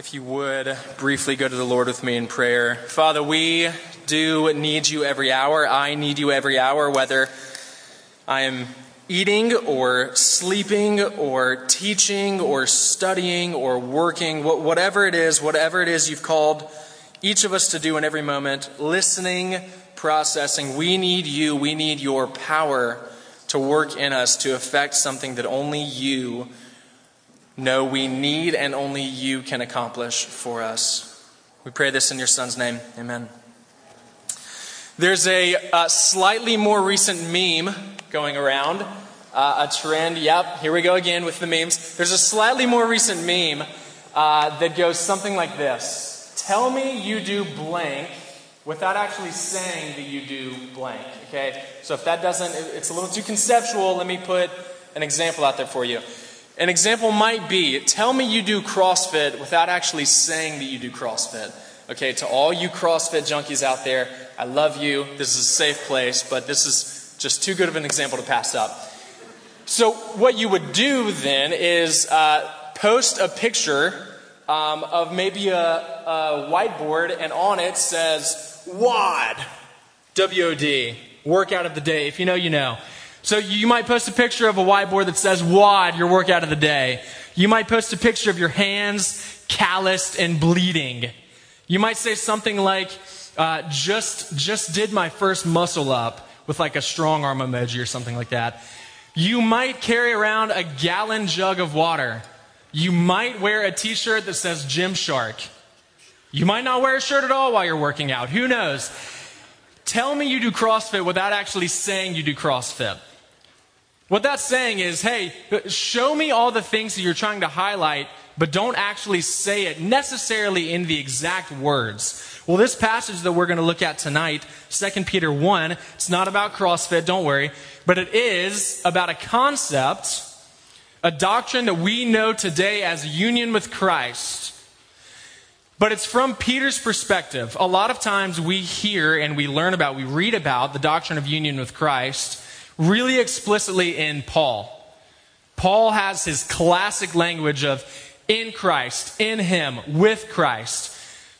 If you would briefly go to the Lord with me in prayer. Father, we do need you every hour. I need you every hour, whether I am eating or sleeping or teaching or studying or working, whatever it is, whatever it is you've called each of us to do in every moment, listening, processing. We need you. We need your power to work in us to affect something that only you know we need and only you can accomplish for us. We pray this in your Son's name. Amen. There's a, a slightly more recent meme going around, uh, a trend. Yep, here we go again with the memes. There's a slightly more recent meme uh, that goes something like this Tell me you do blank without actually saying that you do blank. Okay? So if that doesn't, it's a little too conceptual, let me put an example out there for you. An example might be tell me you do CrossFit without actually saying that you do CrossFit. Okay, to all you CrossFit junkies out there, I love you. This is a safe place, but this is just too good of an example to pass up. So, what you would do then is uh, post a picture um, of maybe a, a whiteboard, and on it says WOD, W O D, workout of the day. If you know, you know. So you might post a picture of a whiteboard that says WOD, your workout of the day. You might post a picture of your hands calloused and bleeding. You might say something like, uh, just, just did my first muscle up with like a strong arm emoji or something like that. You might carry around a gallon jug of water. You might wear a t shirt that says Gymshark. You might not wear a shirt at all while you're working out. Who knows? Tell me you do CrossFit without actually saying you do CrossFit. What that's saying is, hey, show me all the things that you're trying to highlight, but don't actually say it necessarily in the exact words. Well, this passage that we're going to look at tonight, 2 Peter 1, it's not about CrossFit, don't worry, but it is about a concept, a doctrine that we know today as union with Christ. But it's from Peter's perspective. A lot of times we hear and we learn about, we read about the doctrine of union with Christ really explicitly in Paul. Paul has his classic language of in Christ, in Him, with Christ.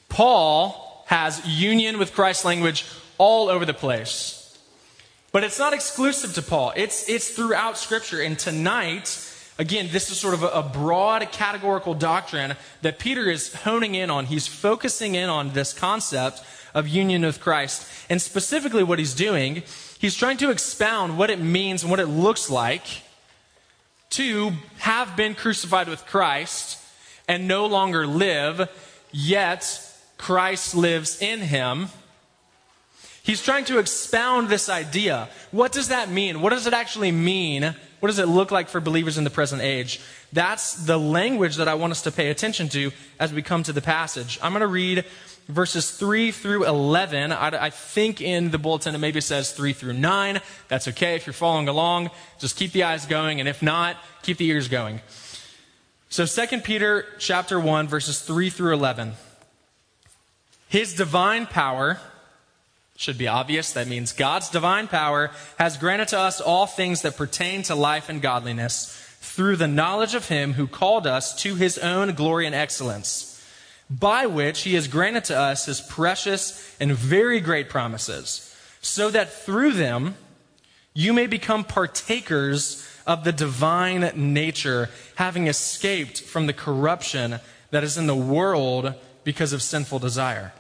Paul has union with Christ language all over the place. But it's not exclusive to Paul, it's, it's throughout Scripture. And tonight, again, this is sort of a, a broad categorical doctrine that Peter is honing in on. He's focusing in on this concept of union with Christ. And specifically, what he's doing He's trying to expound what it means and what it looks like to have been crucified with Christ and no longer live, yet Christ lives in him. He's trying to expound this idea. What does that mean? What does it actually mean? What does it look like for believers in the present age? That's the language that I want us to pay attention to as we come to the passage. I'm going to read verses 3 through 11. I, I, think in the bulletin it maybe says 3 through 9. That's okay if you're following along. Just keep the eyes going, and if not, keep the ears going. So 2 Peter chapter 1, verses 3 through 11. His divine power should be obvious. That means God's divine power has granted to us all things that pertain to life and godliness through the knowledge of him who called us to his own glory and excellence by which he has granted to us his precious and very great promises, so that through them you may become partakers of the divine nature, having escaped from the corruption that is in the world because of sinful desire.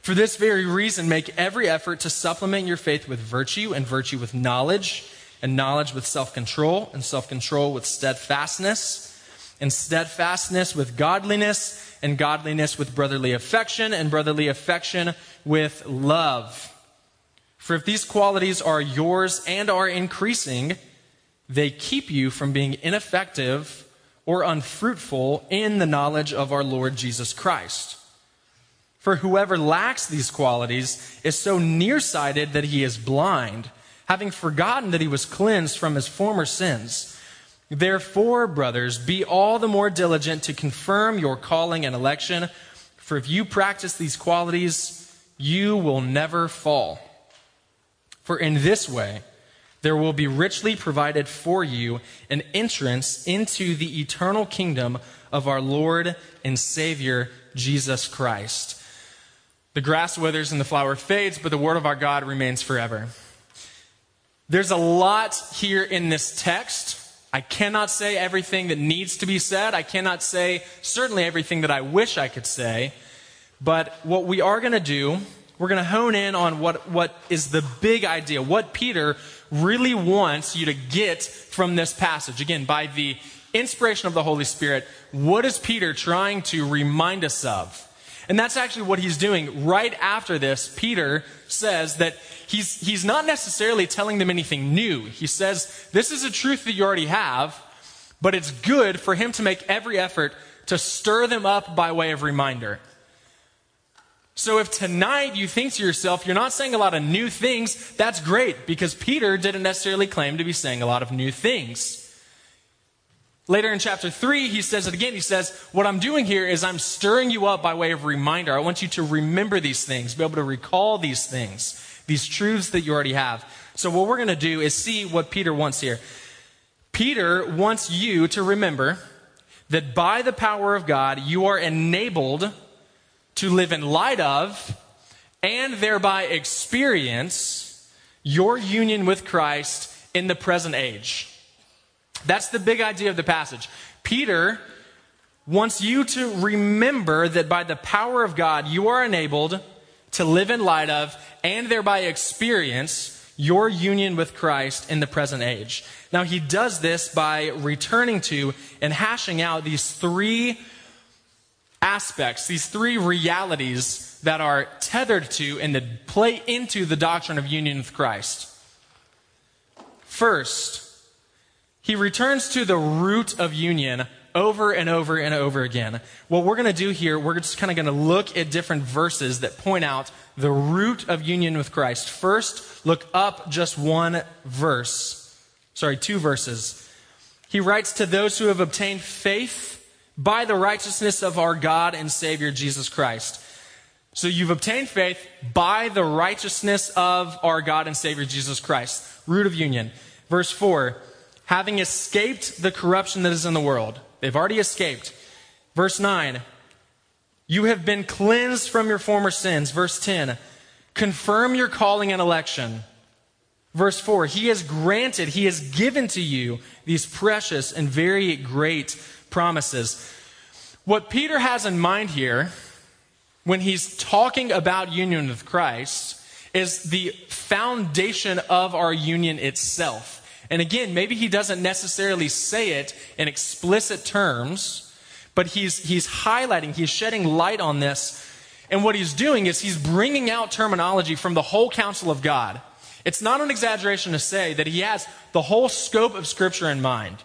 For this very reason, make every effort to supplement your faith with virtue, and virtue with knowledge, and knowledge with self control, and self control with steadfastness and steadfastness with godliness, and godliness with brotherly affection, and brotherly affection with love. For if these qualities are yours and are increasing, they keep you from being ineffective or unfruitful in the knowledge of our Lord Jesus Christ. For whoever lacks these qualities is so nearsighted that he is blind, having forgotten that he was cleansed from his former sins. Therefore, brothers, be all the more diligent to confirm your calling and election, for if you practice these qualities, you will never fall. For in this way, there will be richly provided for you an entrance into the eternal kingdom of our Lord and Savior, Jesus Christ. The grass withers and the flower fades, but the word of our God remains forever. There's a lot here in this text. I cannot say everything that needs to be said. I cannot say certainly everything that I wish I could say. But what we are going to do, we're going to hone in on what, what is the big idea, what Peter really wants you to get from this passage. Again, by the inspiration of the Holy Spirit, what is Peter trying to remind us of? And that's actually what he's doing. Right after this, Peter says that he's, he's not necessarily telling them anything new. He says, This is a truth that you already have, but it's good for him to make every effort to stir them up by way of reminder. So if tonight you think to yourself, you're not saying a lot of new things, that's great because Peter didn't necessarily claim to be saying a lot of new things. Later in chapter 3, he says it again. He says, What I'm doing here is I'm stirring you up by way of reminder. I want you to remember these things, be able to recall these things, these truths that you already have. So, what we're going to do is see what Peter wants here. Peter wants you to remember that by the power of God, you are enabled to live in light of and thereby experience your union with Christ in the present age. That's the big idea of the passage. Peter wants you to remember that by the power of God, you are enabled to live in light of and thereby experience your union with Christ in the present age. Now, he does this by returning to and hashing out these three aspects, these three realities that are tethered to and that play into the doctrine of union with Christ. First, he returns to the root of union over and over and over again. What we're going to do here, we're just kind of going to look at different verses that point out the root of union with Christ. First, look up just one verse. Sorry, two verses. He writes to those who have obtained faith by the righteousness of our God and Savior Jesus Christ. So you've obtained faith by the righteousness of our God and Savior Jesus Christ. Root of union. Verse 4 having escaped the corruption that is in the world. They've already escaped. Verse 9, you have been cleansed from your former sins. Verse 10, confirm your calling and election. Verse 4, he has granted, he has given to you these precious and very great promises. What Peter has in mind here when he's talking about union with Christ is the foundation of our union itself. And again, maybe he doesn't necessarily say it in explicit terms, but he's, he's highlighting, he's shedding light on this. And what he's doing is he's bringing out terminology from the whole counsel of God. It's not an exaggeration to say that he has the whole scope of Scripture in mind.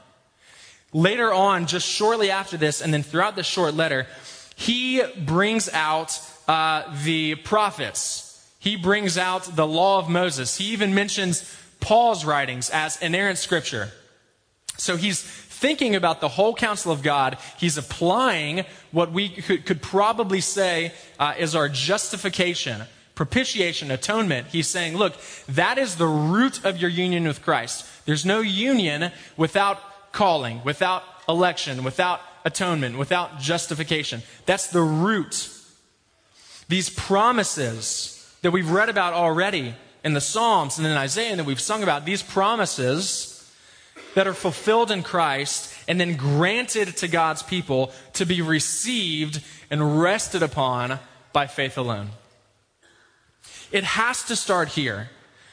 Later on, just shortly after this, and then throughout this short letter, he brings out uh, the prophets. He brings out the law of Moses. He even mentions Paul's writings as inerrant scripture. So he's thinking about the whole counsel of God. He's applying what we could, could probably say uh, is our justification, propitiation, atonement. He's saying, look, that is the root of your union with Christ. There's no union without calling, without election, without atonement, without justification. That's the root. These promises that we've read about already in the Psalms and in Isaiah that we've sung about, these promises that are fulfilled in Christ and then granted to God's people to be received and rested upon by faith alone. It has to start here.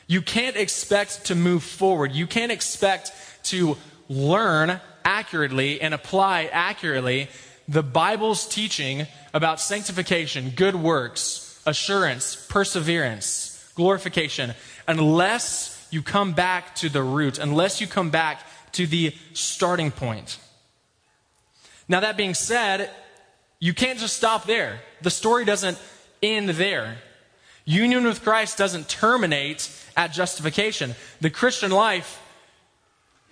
You can't expect to move forward. You can't expect to learn accurately and apply accurately the Bible's teaching about sanctification, good works, assurance, perseverance glorification, unless you come back to the root, unless you come back to the starting point. Now, that being said, you can't just stop there. The story doesn't end there. Union with Christ doesn't terminate at justification. The Christian life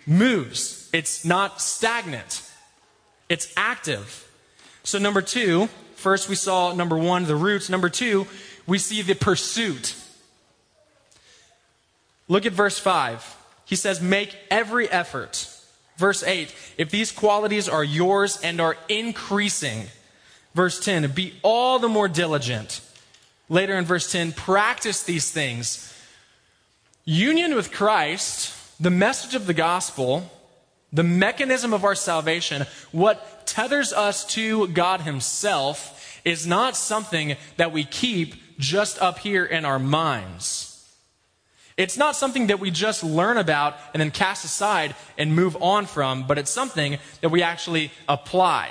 moves, it's not stagnant, it's active. So, number two, first we saw number one, the roots. Number two, we see the pursuit. Look at verse 5. He says, Make every effort. Verse 8, if these qualities are yours and are increasing. Verse 10, be all the more diligent. Later in verse 10, practice these things. Union with Christ, the message of the gospel, the mechanism of our salvation, what tethers us to God Himself, is not something that we keep just up here in our minds. It's not something that we just learn about and then cast aside and move on from, but it's something that we actually apply.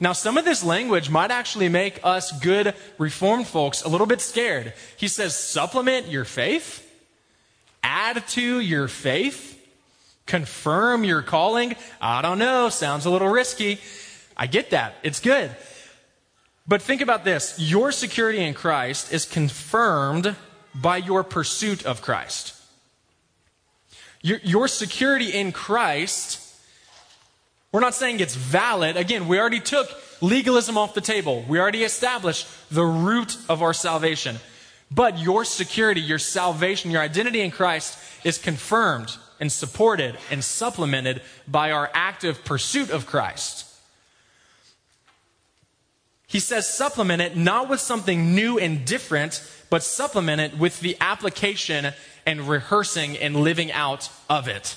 Now, some of this language might actually make us good reformed folks a little bit scared. He says, supplement your faith, add to your faith, confirm your calling. I don't know, sounds a little risky. I get that. It's good. But think about this your security in Christ is confirmed by your pursuit of Christ. Your, your security in Christ, we're not saying it's valid. Again, we already took legalism off the table, we already established the root of our salvation. But your security, your salvation, your identity in Christ is confirmed and supported and supplemented by our active pursuit of Christ. He says supplement it not with something new and different, but supplement it with the application and rehearsing and living out of it.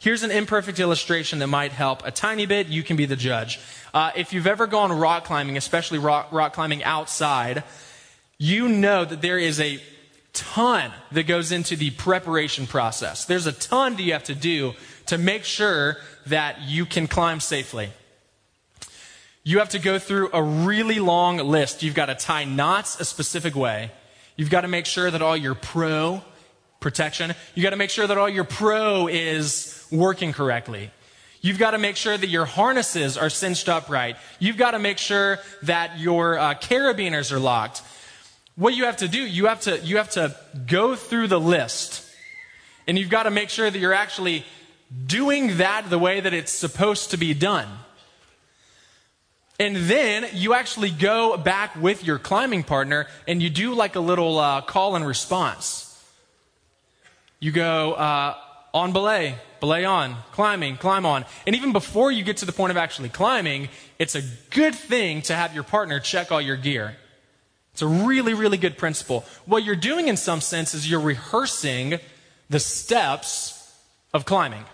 Here's an imperfect illustration that might help a tiny bit. You can be the judge. Uh, if you've ever gone rock climbing, especially rock, rock climbing outside, you know that there is a ton that goes into the preparation process. There's a ton that you have to do to make sure that you can climb safely. You have to go through a really long list. You've got to tie knots a specific way. You've got to make sure that all your pro protection, You've got to make sure that all your pro is working correctly. You've got to make sure that your harnesses are cinched up right. You've got to make sure that your uh, carabiners are locked. What you have to do, you have to, you have to go through the list. And you've got to make sure that you're actually doing that the way that it's supposed to be done. And then you actually go back with your climbing partner and you do like a little uh, call and response. You go uh, on belay, belay on, climbing, climb on. And even before you get to the point of actually climbing, it's a good thing to have your partner check all your gear. It's a really, really good principle. What you're doing in some sense is you're rehearsing the steps of climbing.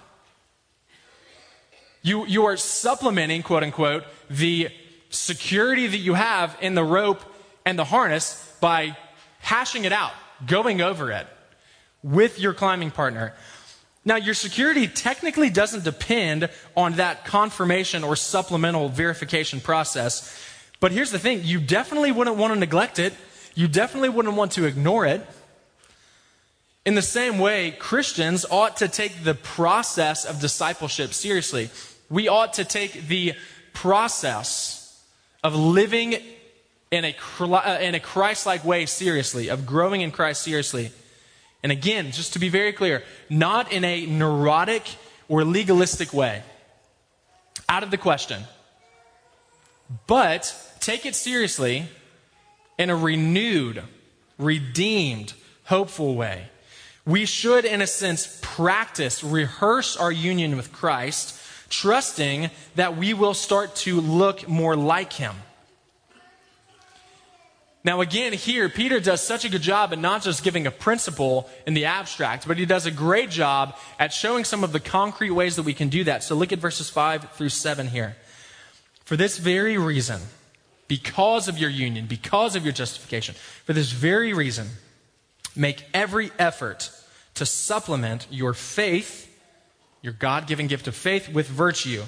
You, you are supplementing, quote unquote, the security that you have in the rope and the harness by hashing it out, going over it with your climbing partner. Now, your security technically doesn't depend on that confirmation or supplemental verification process. But here's the thing you definitely wouldn't want to neglect it, you definitely wouldn't want to ignore it. In the same way, Christians ought to take the process of discipleship seriously we ought to take the process of living in a, uh, in a Christ like way seriously, of growing in Christ seriously. And again, just to be very clear, not in a neurotic or legalistic way. Out of the question. But take it seriously in a renewed, redeemed, hopeful way. We should, in a sense, practice, rehearse our union with Christ trusting that we will start to look more like him. Now, again, here, Peter does such a good job at not just giving a principle in the abstract, but he does a great job at showing some of the concrete ways that we can do that. So look at verses 5 through 7 here. For this very reason, because of your union, because of your justification, for this very reason, make every effort to supplement your faith your God given gift of faith with virtue,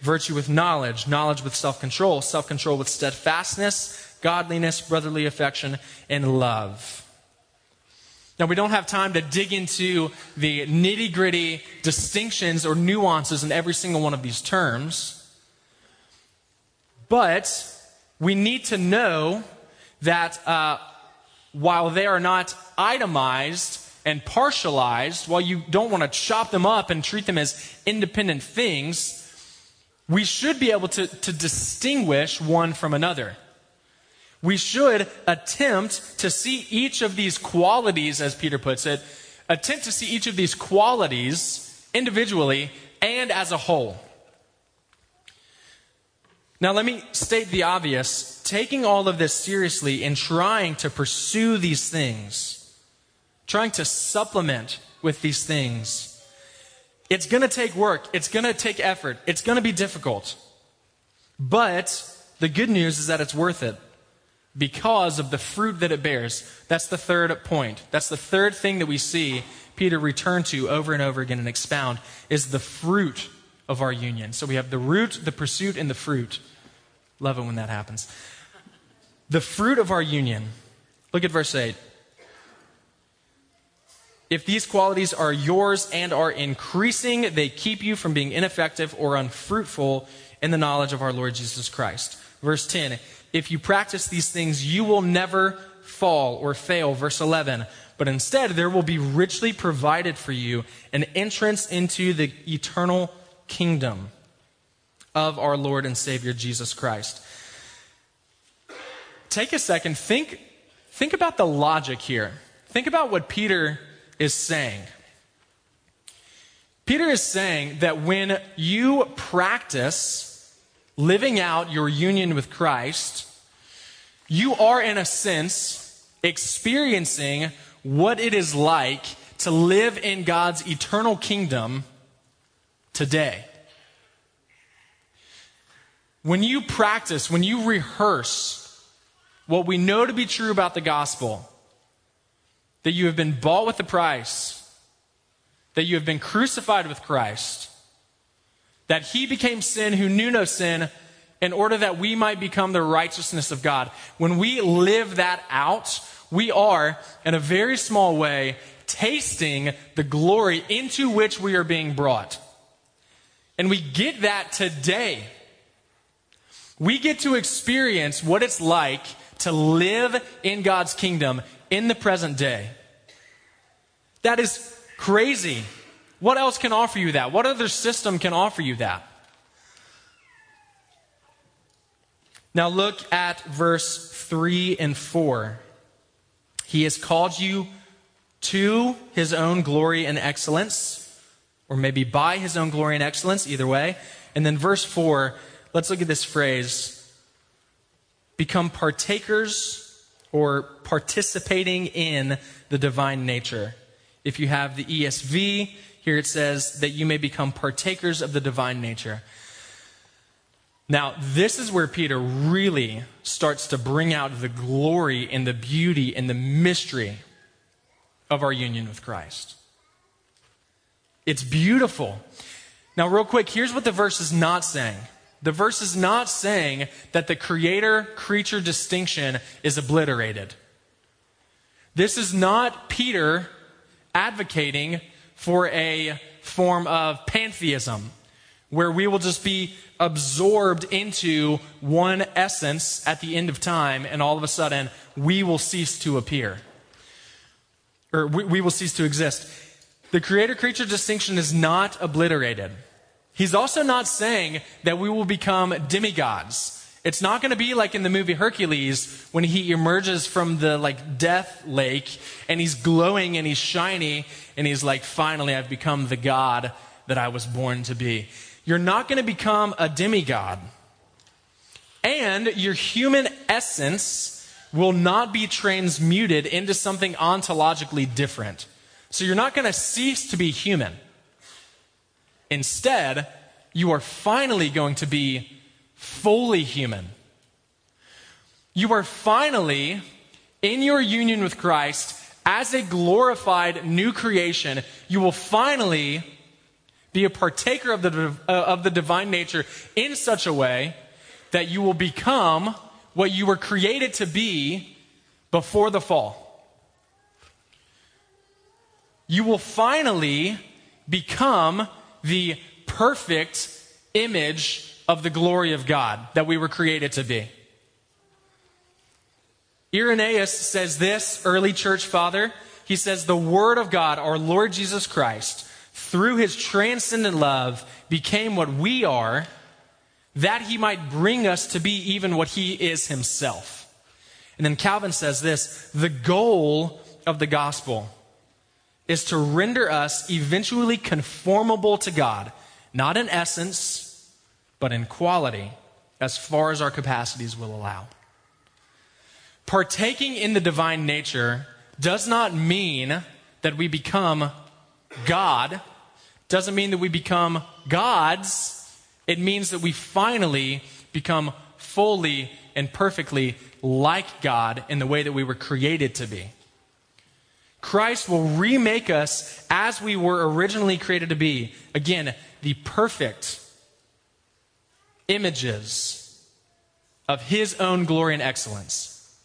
virtue with knowledge, knowledge with self control, self control with steadfastness, godliness, brotherly affection, and love. Now, we don't have time to dig into the nitty gritty distinctions or nuances in every single one of these terms, but we need to know that uh, while they are not itemized, and partialized, while you don't want to chop them up and treat them as independent things, we should be able to, to distinguish one from another. We should attempt to see each of these qualities, as Peter puts it, attempt to see each of these qualities individually and as a whole. Now, let me state the obvious. Taking all of this seriously and trying to pursue these things, trying to supplement with these things, it's going to take work. It's going to take effort. It's going to be difficult. But the good news is that it's worth it because of the fruit that it bears. That's the third point. That's the third thing that we see Peter return to over and over again and expound is the fruit of our union. So we have the root, the pursuit, and the fruit. Love it when that happens. The fruit of our union. Look at verse 8. If these qualities are yours and are increasing, they keep you from being ineffective or unfruitful in the knowledge of our Lord Jesus Christ. Verse 10. If you practice these things, you will never fall or fail. Verse 11. But instead, there will be richly provided for you an entrance into the eternal kingdom of our Lord and Savior Jesus Christ. Take a second, think, think about the logic here. Think about what Peter is saying. Peter is saying that when you practice living out your union with Christ, you are, in a sense, experiencing what it is like to live in God's eternal kingdom today. When you practice, when you rehearse what we know to be true about the gospel, that you have been bought with a price, that you have been crucified with Christ, that he became sin who knew no sin in order that we might become the righteousness of God. When we live that out, we are, in a very small way, tasting the glory into which we are being brought. And we get that today we get to experience what it's like to live in God's kingdom in the present day. That is crazy. What else can offer you that? What other system can offer you that? Now look at verse 3 and 4. He has called you to his own glory and excellence, or maybe by his own glory and excellence, either way. And then verse 4 let's look at this phrase become partakers or participating in the divine nature. If you have the ESV, here it says that you may become partakers of the divine nature. Now, this is where Peter really starts to bring out the glory and the beauty and the mystery of our union with Christ. It's beautiful. Now, real quick, here's what the verse is not saying. The verse is not saying that the creator creature distinction is obliterated. This is not Peter advocating for a form of pantheism where we will just be absorbed into one essence at the end of time and all of a sudden we will cease to appear or we, we will cease to exist. The creator creature distinction is not obliterated. He's also not saying that we will become demigods. It's not going to be like in the movie Hercules when he emerges from the like death lake and he's glowing and he's shiny and he's like, finally, I've become the God that I was born to be. You're not going to become a demigod. And your human essence will not be transmuted into something ontologically different. So you're not going to cease to be human. Instead, you are finally going to be fully human. You are finally, in your union with Christ, as a glorified new creation, you will finally be a partaker of the, uh, of the divine nature in such a way that you will become what you were created to be before the fall. You will finally become the perfect image of the glory of God that we were created to be. Irenaeus says this, early church father. He says, The Word of God, our Lord Jesus Christ, through his transcendent love, became what we are, that he might bring us to be even what he is himself. And then Calvin says this the goal of the gospel is to render us eventually conformable to God, not in essence, but in quality, as far as our capacities will allow. Partaking in the divine nature does not mean that we become God, doesn't mean that we become gods. It means that we finally become fully and perfectly like God in the way that we were created to be. Christ will remake us as we were originally created to be. Again, the perfect images of His own glory and excellence.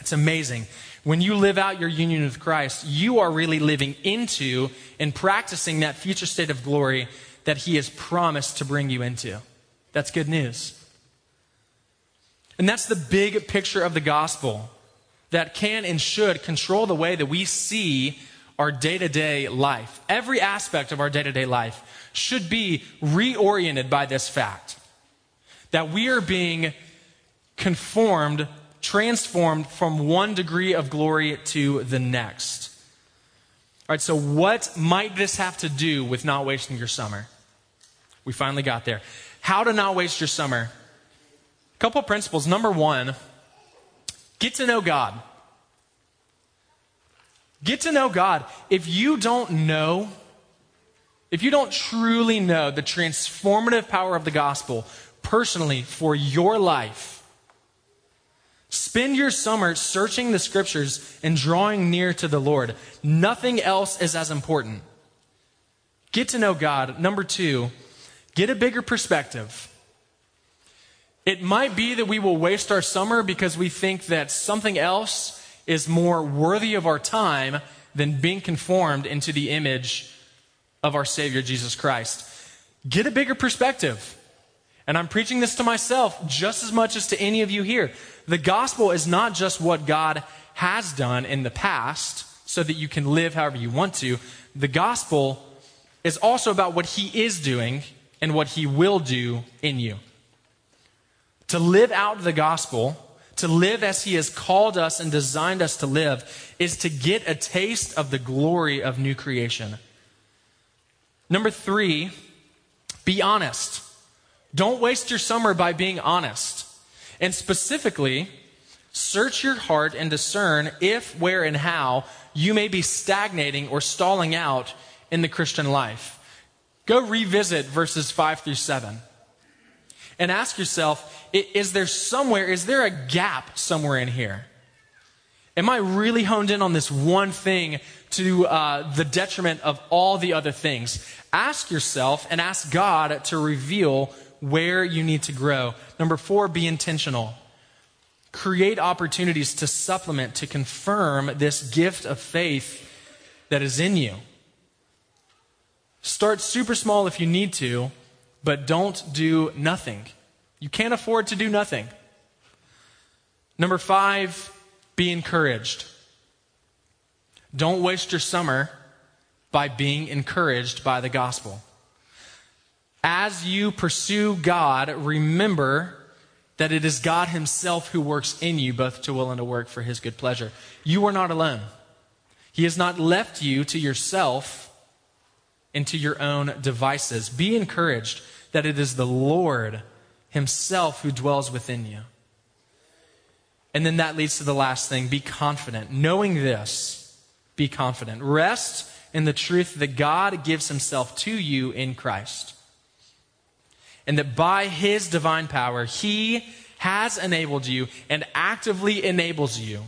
It's amazing. When you live out your union with Christ, you are really living into and practicing that future state of glory that He has promised to bring you into. That's good news. And that's the big picture of the gospel that can and should control the way that we see our day to day life. Every aspect of our day to day life should be reoriented by this fact that we are being conformed, transformed from one degree of glory to the next. All right, so what might this have to do with not wasting your summer? We finally got there. How to not waste your summer. A couple principles. Number one, get to know God. Get to know God. If you don't know, if you don't truly know the transformative power of the gospel personally for your life, spend your summer searching the scriptures and drawing near to the Lord. Nothing else is as important. Get to know God. Number two, get a bigger perspective. It might be that we will waste our summer because we think that something else is more worthy of our time than being conformed into the image of our Savior Jesus Christ. Get a bigger perspective. And I'm preaching this to myself just as much as to any of you here. The gospel is not just what God has done in the past so that you can live however you want to. The gospel is also about what He is doing and what He will do in you. To live out the gospel, to live as He has called us and designed us to live, is to get a taste of the glory of new creation. Number three, be honest. Don't waste your summer by being honest. And specifically, search your heart and discern if, where, and how you may be stagnating or stalling out in the Christian life. Go revisit verses 5 through 7 and ask yourself is there somewhere, is there a gap somewhere in here? Am I really honed in on this one thing to uh, the detriment of all the other things? Ask yourself and ask God to reveal where you need to grow. Number four, be intentional. Create opportunities to supplement, to confirm this gift of faith that is in you. Start super small if you need to, but don't do nothing. You can't afford to do nothing. Number five, be encouraged. Don't waste your summer by being encouraged by the gospel. As you pursue God, remember that it is God Himself who works in you, both to will and to work for His good pleasure. You are not alone. He has not left you to yourself and to your own devices. Be encouraged that it is the Lord Himself who dwells within you. And then that leads to the last thing be confident. Knowing this, be confident. Rest in the truth that God gives Himself to you in Christ. And that by His divine power, He has enabled you and actively enables you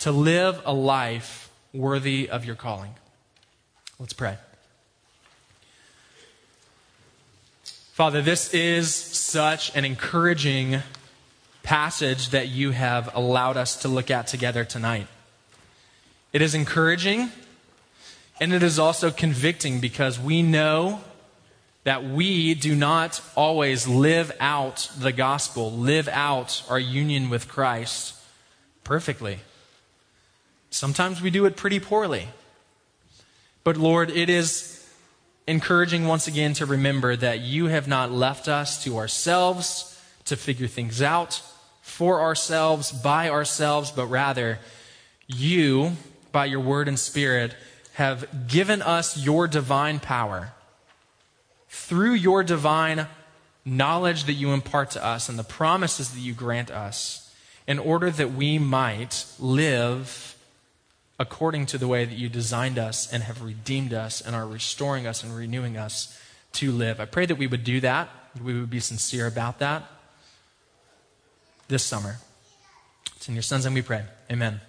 to live a life worthy of your calling. Let's pray. Father, this is such an encouraging passage that you have allowed us to look at together tonight. It is encouraging and it is also convicting because we know that we do not always live out the gospel, live out our union with Christ perfectly. Sometimes we do it pretty poorly. But Lord, it is encouraging once again to remember that you have not left us to ourselves to figure things out for ourselves, by ourselves, but rather you, by your word and spirit, have given us your divine power. Through your divine knowledge that you impart to us and the promises that you grant us, in order that we might live according to the way that you designed us and have redeemed us and are restoring us and renewing us to live. I pray that we would do that, we would be sincere about that this summer. It's in your son's name we pray. Amen.